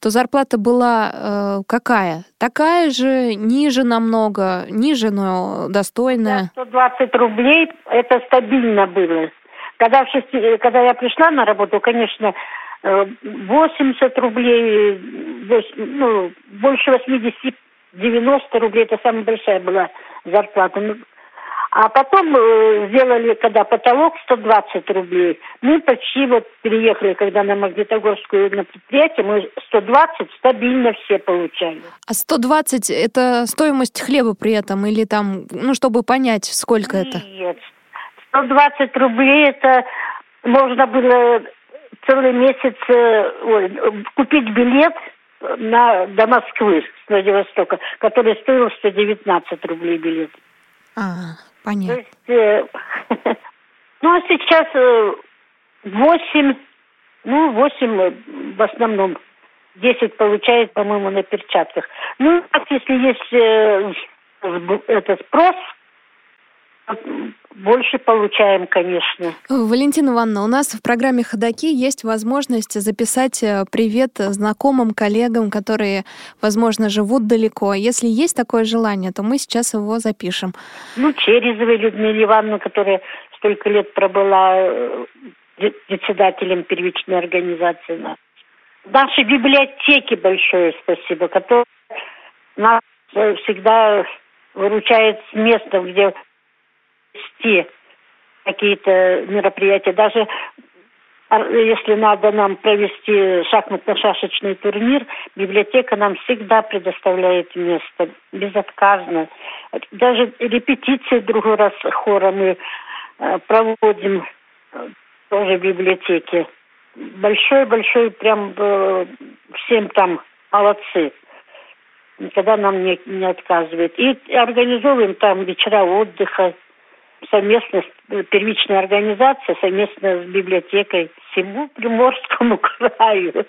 то зарплата была какая? Такая же, ниже намного, ниже, но достойная. Да, 120 рублей, это стабильно было. Когда, в шести, когда я пришла на работу, конечно, 80 рублей, ну, больше 80, 90 рублей, это самая большая была зарплата. Ну, а потом э, сделали, когда потолок 120 рублей. Мы почти вот переехали, когда на Магнитогорскую на предприятие, мы 120 стабильно все получали. А 120 это стоимость хлеба при этом или там, ну, чтобы понять, сколько Нет, это? Нет, 120 рублей это можно было целый месяц э, ой, купить билет на, до Москвы с Владивостока, который стоил 119 рублей билет. А, понятно. То есть, э, ну, а сейчас э, 8, ну, 8 э, в основном. 10 получает, по-моему, на перчатках. Ну, так, если есть э, этот спрос, больше получаем, конечно. Валентина Ивановна, у нас в программе «Ходоки» есть возможность записать э, привет знакомым, коллегам, которые, возможно, живут далеко. Если есть такое желание, то мы сейчас его запишем. Ну, Черезовой Людмиле Ивановну, которая столько лет пробыла э, председателем первичной организации. Нашей библиотеке большое спасибо, которая нас э, всегда выручает с места, где вести какие-то мероприятия. Даже а, если надо нам провести шахматно-шашечный турнир, библиотека нам всегда предоставляет место, безотказно. Даже репетиции другой раз хора мы э, проводим э, тоже в библиотеке. Большой-большой прям э, всем там молодцы. Никогда нам не, не отказывает. И организовываем там вечера отдыха, совместно с э, первичной организацией, совместно с библиотекой всему Приморскому краю,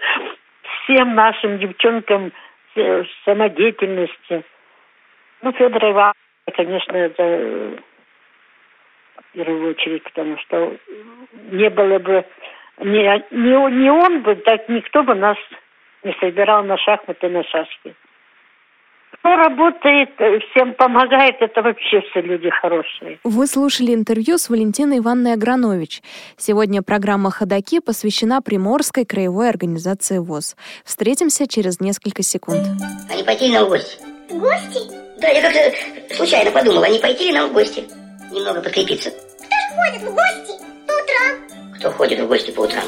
всем нашим девчонкам э, самодеятельности. Ну, Федор Иванович, конечно, это в первую очередь, потому что не было бы, не, не, не он бы, так никто бы нас не собирал на шахматы, на шашки кто работает, всем помогает, это вообще все люди хорошие. Вы слушали интервью с Валентиной Ивановной Агранович. Сегодня программа «Ходоки» посвящена Приморской краевой организации ВОЗ. Встретимся через несколько секунд. А не пойти ли нам в гости? В гости? Да, я как-то случайно подумала, а не пойти ли нам в гости? Немного подкрепиться. Кто ж ходит в гости по утрам? Кто ходит в гости по утрам?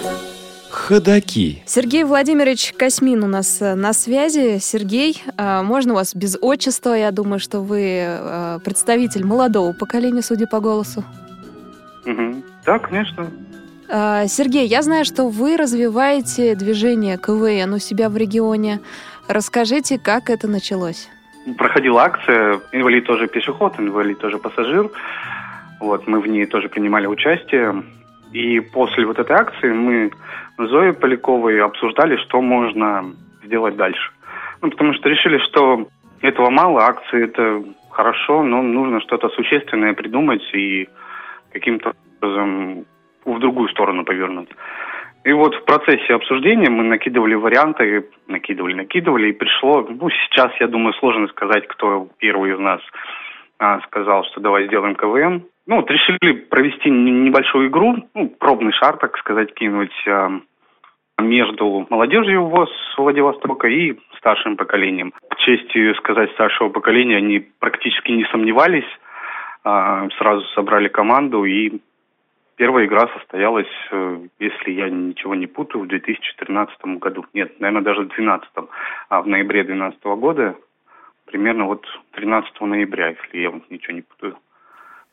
Ходаки. Сергей Владимирович Космин у нас э, на связи. Сергей, э, можно вас без отчества? Я думаю, что вы э, представитель молодого поколения, судя по голосу. Угу. Да, конечно. Сергей, я знаю, что вы развиваете движение КВН у себя в регионе. Расскажите, как это началось? Проходила акция «Инвалид тоже пешеход, инвалид тоже пассажир». Вот, мы в ней тоже принимали участие. И после вот этой акции мы Зоей Поляковой обсуждали, что можно сделать дальше. Ну, потому что решили, что этого мало, акции это хорошо, но нужно что-то существенное придумать и каким-то образом в другую сторону повернуть. И вот в процессе обсуждения мы накидывали варианты, накидывали, накидывали, и пришло, ну, сейчас, я думаю, сложно сказать, кто первый из нас а, сказал, что давай сделаем КВН. Ну, вот решили провести небольшую игру, ну, пробный шар, так сказать, кинуть э, между молодежью ВОЗ Владивостока и старшим поколением. К чести сказать старшего поколения, они практически не сомневались, э, сразу собрали команду и Первая игра состоялась, э, если я ничего не путаю, в 2013 году. Нет, наверное, даже в 2012. А в ноябре 2012 года, примерно вот 13 ноября, если я вот ничего не путаю.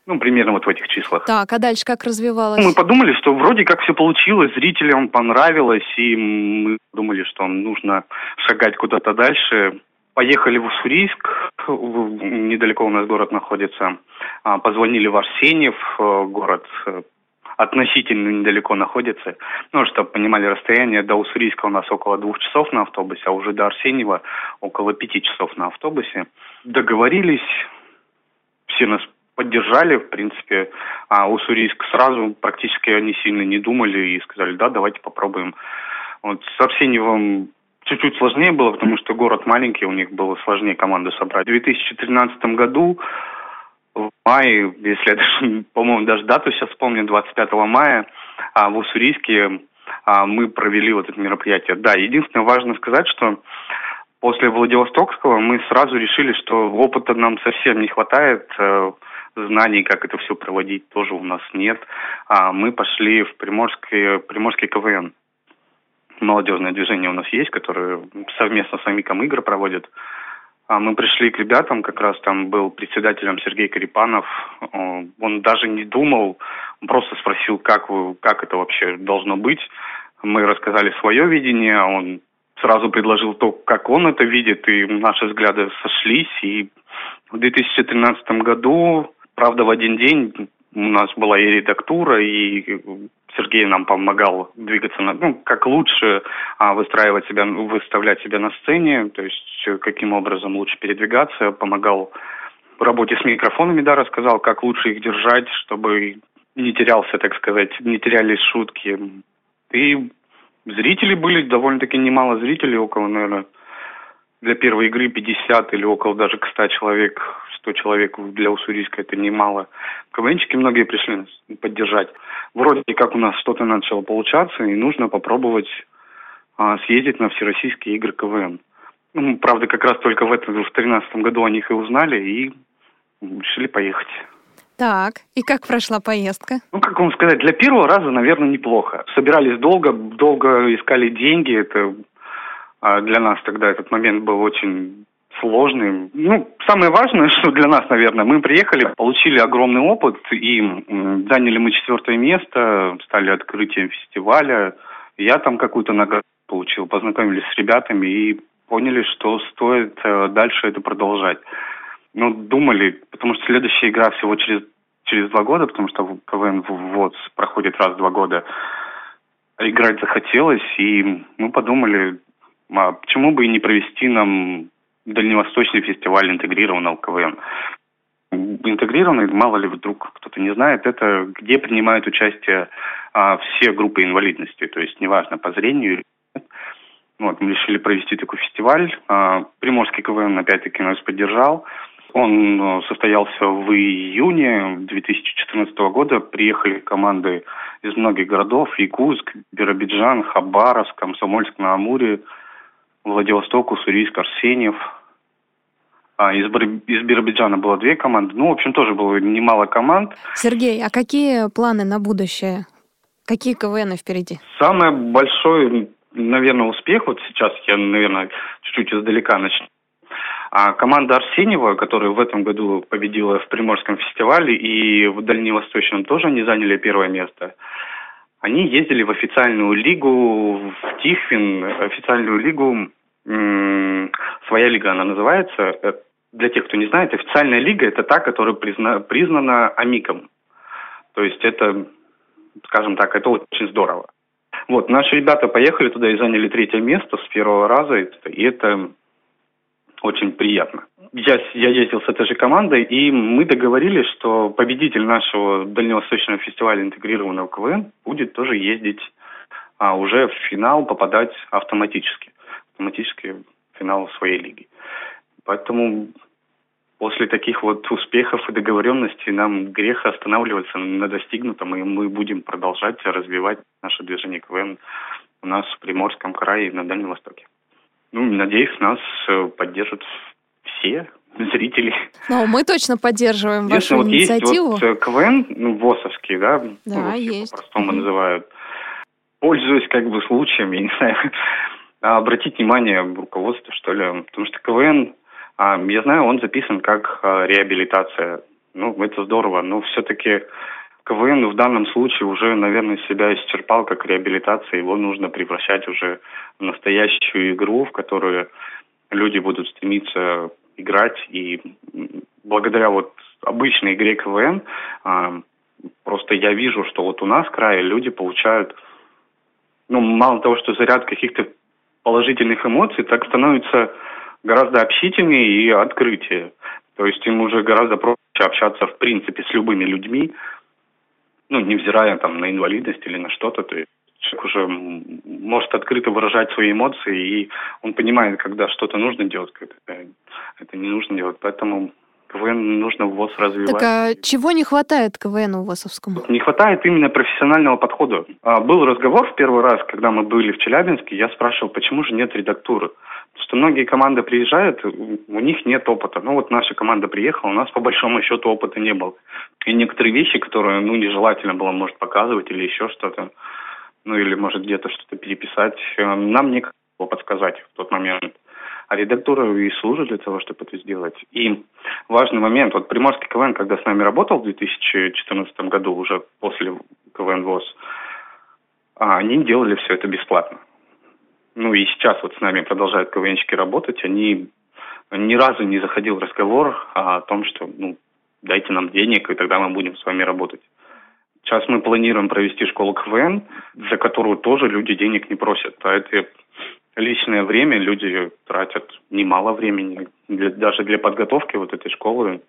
Ну, примерно вот в этих числах. Так, а дальше как развивалось? Мы подумали, что вроде как все получилось, зрителям понравилось, и мы думали, что нужно шагать куда-то дальше. Поехали в Уссурийск, недалеко у нас город находится. А, позвонили в Арсеньев, э, город э, относительно недалеко находится. Ну, чтобы понимали расстояние, до Уссурийска у нас около двух часов на автобусе, а уже до Арсеньева около пяти часов на автобусе. Договорились, все нас поддержали, в принципе, а Уссурийск сразу практически они сильно не думали и сказали, да, давайте попробуем. Вот с Арсеньевым чуть-чуть сложнее было, потому что город маленький, у них было сложнее команду собрать. В 2013 году в мае, если я даже, по-моему, даже дату сейчас вспомню, 25 мая а, в Уссурийске а, мы провели вот это мероприятие. Да, единственное важно сказать, что после Владивостокского мы сразу решили, что опыта нам совсем не хватает, э, знаний, как это все проводить, тоже у нас нет. А мы пошли в Приморский, Приморский КВН. Молодежное движение у нас есть, которое совместно с Амиком игры проводит. А мы пришли к ребятам, как раз там был председателем Сергей Карипанов. Он даже не думал, просто спросил, как, вы, как это вообще должно быть. Мы рассказали свое видение, он сразу предложил то, как он это видит, и наши взгляды сошлись. И в 2013 году, правда, в один день у нас была и редактура, и Сергей нам помогал двигаться, на, ну, как лучше а, выстраивать себя, выставлять себя на сцене, то есть э, каким образом лучше передвигаться, помогал в работе с микрофонами, да, рассказал, как лучше их держать, чтобы не терялся, так сказать, не терялись шутки. И зрители были, довольно-таки немало зрителей, около, наверное, для первой игры 50 или около даже к 100 человек, 100 человек для Уссурийска это немало. КВНчики многие пришли нас поддержать. Вроде как у нас что-то начало получаться, и нужно попробовать а, съездить на всероссийские игры КВН. Ну, правда, как раз только в этом, в 2013 году о них и узнали, и решили поехать. Так, и как прошла поездка? Ну, как вам сказать, для первого раза, наверное, неплохо. Собирались долго, долго искали деньги, это а для нас тогда этот момент был очень сложный. Ну, самое важное, что для нас, наверное, мы приехали, получили огромный опыт и заняли мы четвертое место, стали открытием фестиваля. Я там какую-то награду получил, познакомились с ребятами и поняли, что стоит э, дальше это продолжать. Ну, думали, потому что следующая игра всего через, через два года, потому что КВН в ВОЗ проходит раз в два года. Играть захотелось, и мы подумали, а почему бы и не провести нам дальневосточный фестиваль интегрированного КВН? Интегрированный, мало ли вдруг кто-то не знает, это где принимают участие а, все группы инвалидности, то есть неважно по зрению или нет. Вот, мы решили провести такой фестиваль. А, Приморский КВН опять-таки нас поддержал. Он э, состоялся в июне 2014 года. Приехали команды из многих городов. Якутск, Биробиджан, Хабаровск, Комсомольск на Амуре, Владивосток, Уссурийск, Арсеньев. А, из, из Биробиджана было две команды. Ну, в общем, тоже было немало команд. Сергей, а какие планы на будущее? Какие КВН впереди? Самый большой, наверное, успех, вот сейчас я, наверное, чуть-чуть издалека начну. А команда Арсеньева, которая в этом году победила в Приморском фестивале и в Дальневосточном тоже они заняли первое место. Они ездили в официальную лигу, в Тихвин, официальную лигу, своя лига она называется. Э, для тех, кто не знает, официальная лига – это та, которая призна, признана АМИКом. То есть это, скажем так, это очень здорово. Вот, наши ребята поехали туда и заняли третье место с первого раза, и это очень приятно. Я, я ездил с этой же командой, и мы договорились, что победитель нашего дальневосточного фестиваля интегрированного КВН будет тоже ездить а уже в финал попадать автоматически. Автоматически в финал своей лиги. Поэтому после таких вот успехов и договоренностей нам грех останавливаться на достигнутом, и мы будем продолжать развивать наше движение КВН у нас в Приморском крае и на Дальнем Востоке. Ну, надеюсь, нас э, поддержат все зрители. Ну, мы точно поддерживаем вашу вот инициативу. Есть вот э, КВН, ну, ВОСовский, да? Да, ну, есть. По-простому mm-hmm. называют. Пользуясь как бы случаем, я не знаю, обратить внимание руководства, что ли, потому что КВН а, я знаю, он записан как а, реабилитация. Ну, это здорово, но все-таки КВН в данном случае уже, наверное, себя исчерпал как реабилитация. Его нужно превращать уже в настоящую игру, в которую люди будут стремиться играть. И благодаря вот обычной игре КВН а, просто я вижу, что вот у нас в крае люди получают, ну, мало того, что заряд каких-то положительных эмоций, так становится гораздо общительнее и открытие. То есть им уже гораздо проще общаться, в принципе, с любыми людьми, ну, невзирая там на инвалидность или на что-то. То есть человек уже может открыто выражать свои эмоции, и он понимает, когда что-то нужно делать, когда это не нужно делать. Поэтому КВН нужно в ВОЗ развивать. Так а чего не хватает КВНу ВОЗовскому? Не хватает именно профессионального подхода. А, был разговор в первый раз, когда мы были в Челябинске, я спрашивал, почему же нет редактуры что многие команды приезжают, у них нет опыта. Ну вот наша команда приехала, у нас по большому счету опыта не было. И некоторые вещи, которые, ну, нежелательно было, может, показывать или еще что-то, ну, или, может, где-то что-то переписать, э, нам некому было подсказать в тот момент. А редактура и служит для того, чтобы это сделать. И важный момент, вот Приморский КВН, когда с нами работал в 2014 году, уже после КВН ВОЗ, а, они делали все это бесплатно ну и сейчас вот с нами продолжают КВНщики работать, они ни разу не заходил разговор о том, что ну, дайте нам денег, и тогда мы будем с вами работать. Сейчас мы планируем провести школу КВН, за которую тоже люди денег не просят. А это личное время, люди тратят немало времени, для, даже для подготовки вот этой школы.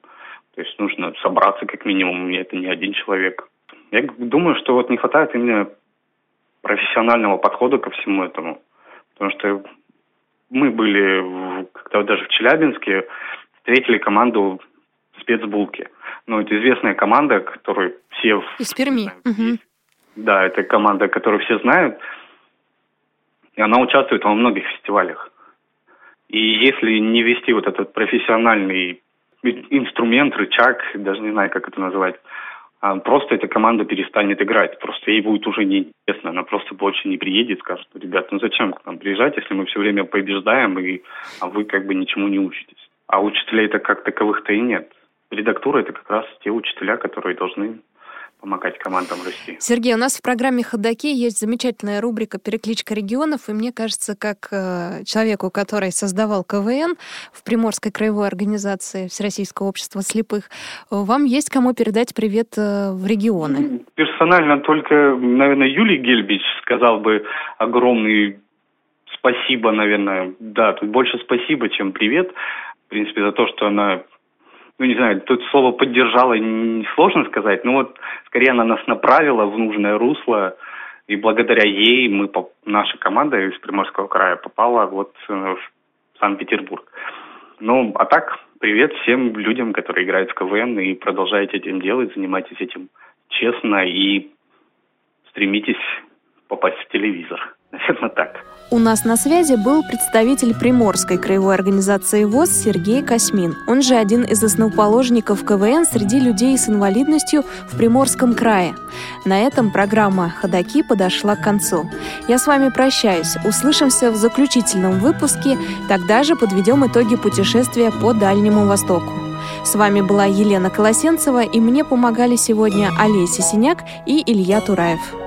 То есть нужно собраться как минимум, это не один человек. Я думаю, что вот не хватает именно профессионального подхода ко всему этому. Потому что мы были когда даже в Челябинске, встретили команду спецбулки. Ну, это известная команда, которую все... Из Перми. Угу. Да, это команда, которую все знают. И она участвует во многих фестивалях. И если не вести вот этот профессиональный инструмент, рычаг, даже не знаю, как это назвать, а просто эта команда перестанет играть. Просто ей будет уже неинтересно. Она просто больше не приедет, скажет, ребят, ну зачем к нам приезжать, если мы все время побеждаем, и, а вы как бы ничему не учитесь. А учителей-то как таковых-то и нет. Редактура – это как раз те учителя, которые должны помогать командам расти. Сергей, у нас в программе «Ходоки» есть замечательная рубрика «Перекличка регионов», и мне кажется, как э, человеку, который создавал КВН в Приморской краевой организации Всероссийского общества слепых, вам есть кому передать привет э, в регионы? Персонально только, наверное, Юлий Гельбич сказал бы огромный спасибо, наверное. Да, тут больше спасибо, чем привет. В принципе, за то, что она ну не знаю, тут слово поддержала сложно сказать, но вот скорее она нас направила в нужное русло, и благодаря ей мы, наша команда из Приморского края попала вот э, в Санкт-Петербург. Ну, а так, привет всем людям, которые играют в КВН и продолжаете этим делать, занимайтесь этим честно и стремитесь попасть в телевизор. Наверное, так. У нас на связи был представитель Приморской краевой организации ВОЗ Сергей Космин. Он же один из основоположников КВН среди людей с инвалидностью в Приморском крае. На этом программа «Ходоки» подошла к концу. Я с вами прощаюсь. Услышимся в заключительном выпуске. Тогда же подведем итоги путешествия по Дальнему Востоку. С вами была Елена Колосенцева, и мне помогали сегодня Олеся Синяк и Илья Тураев.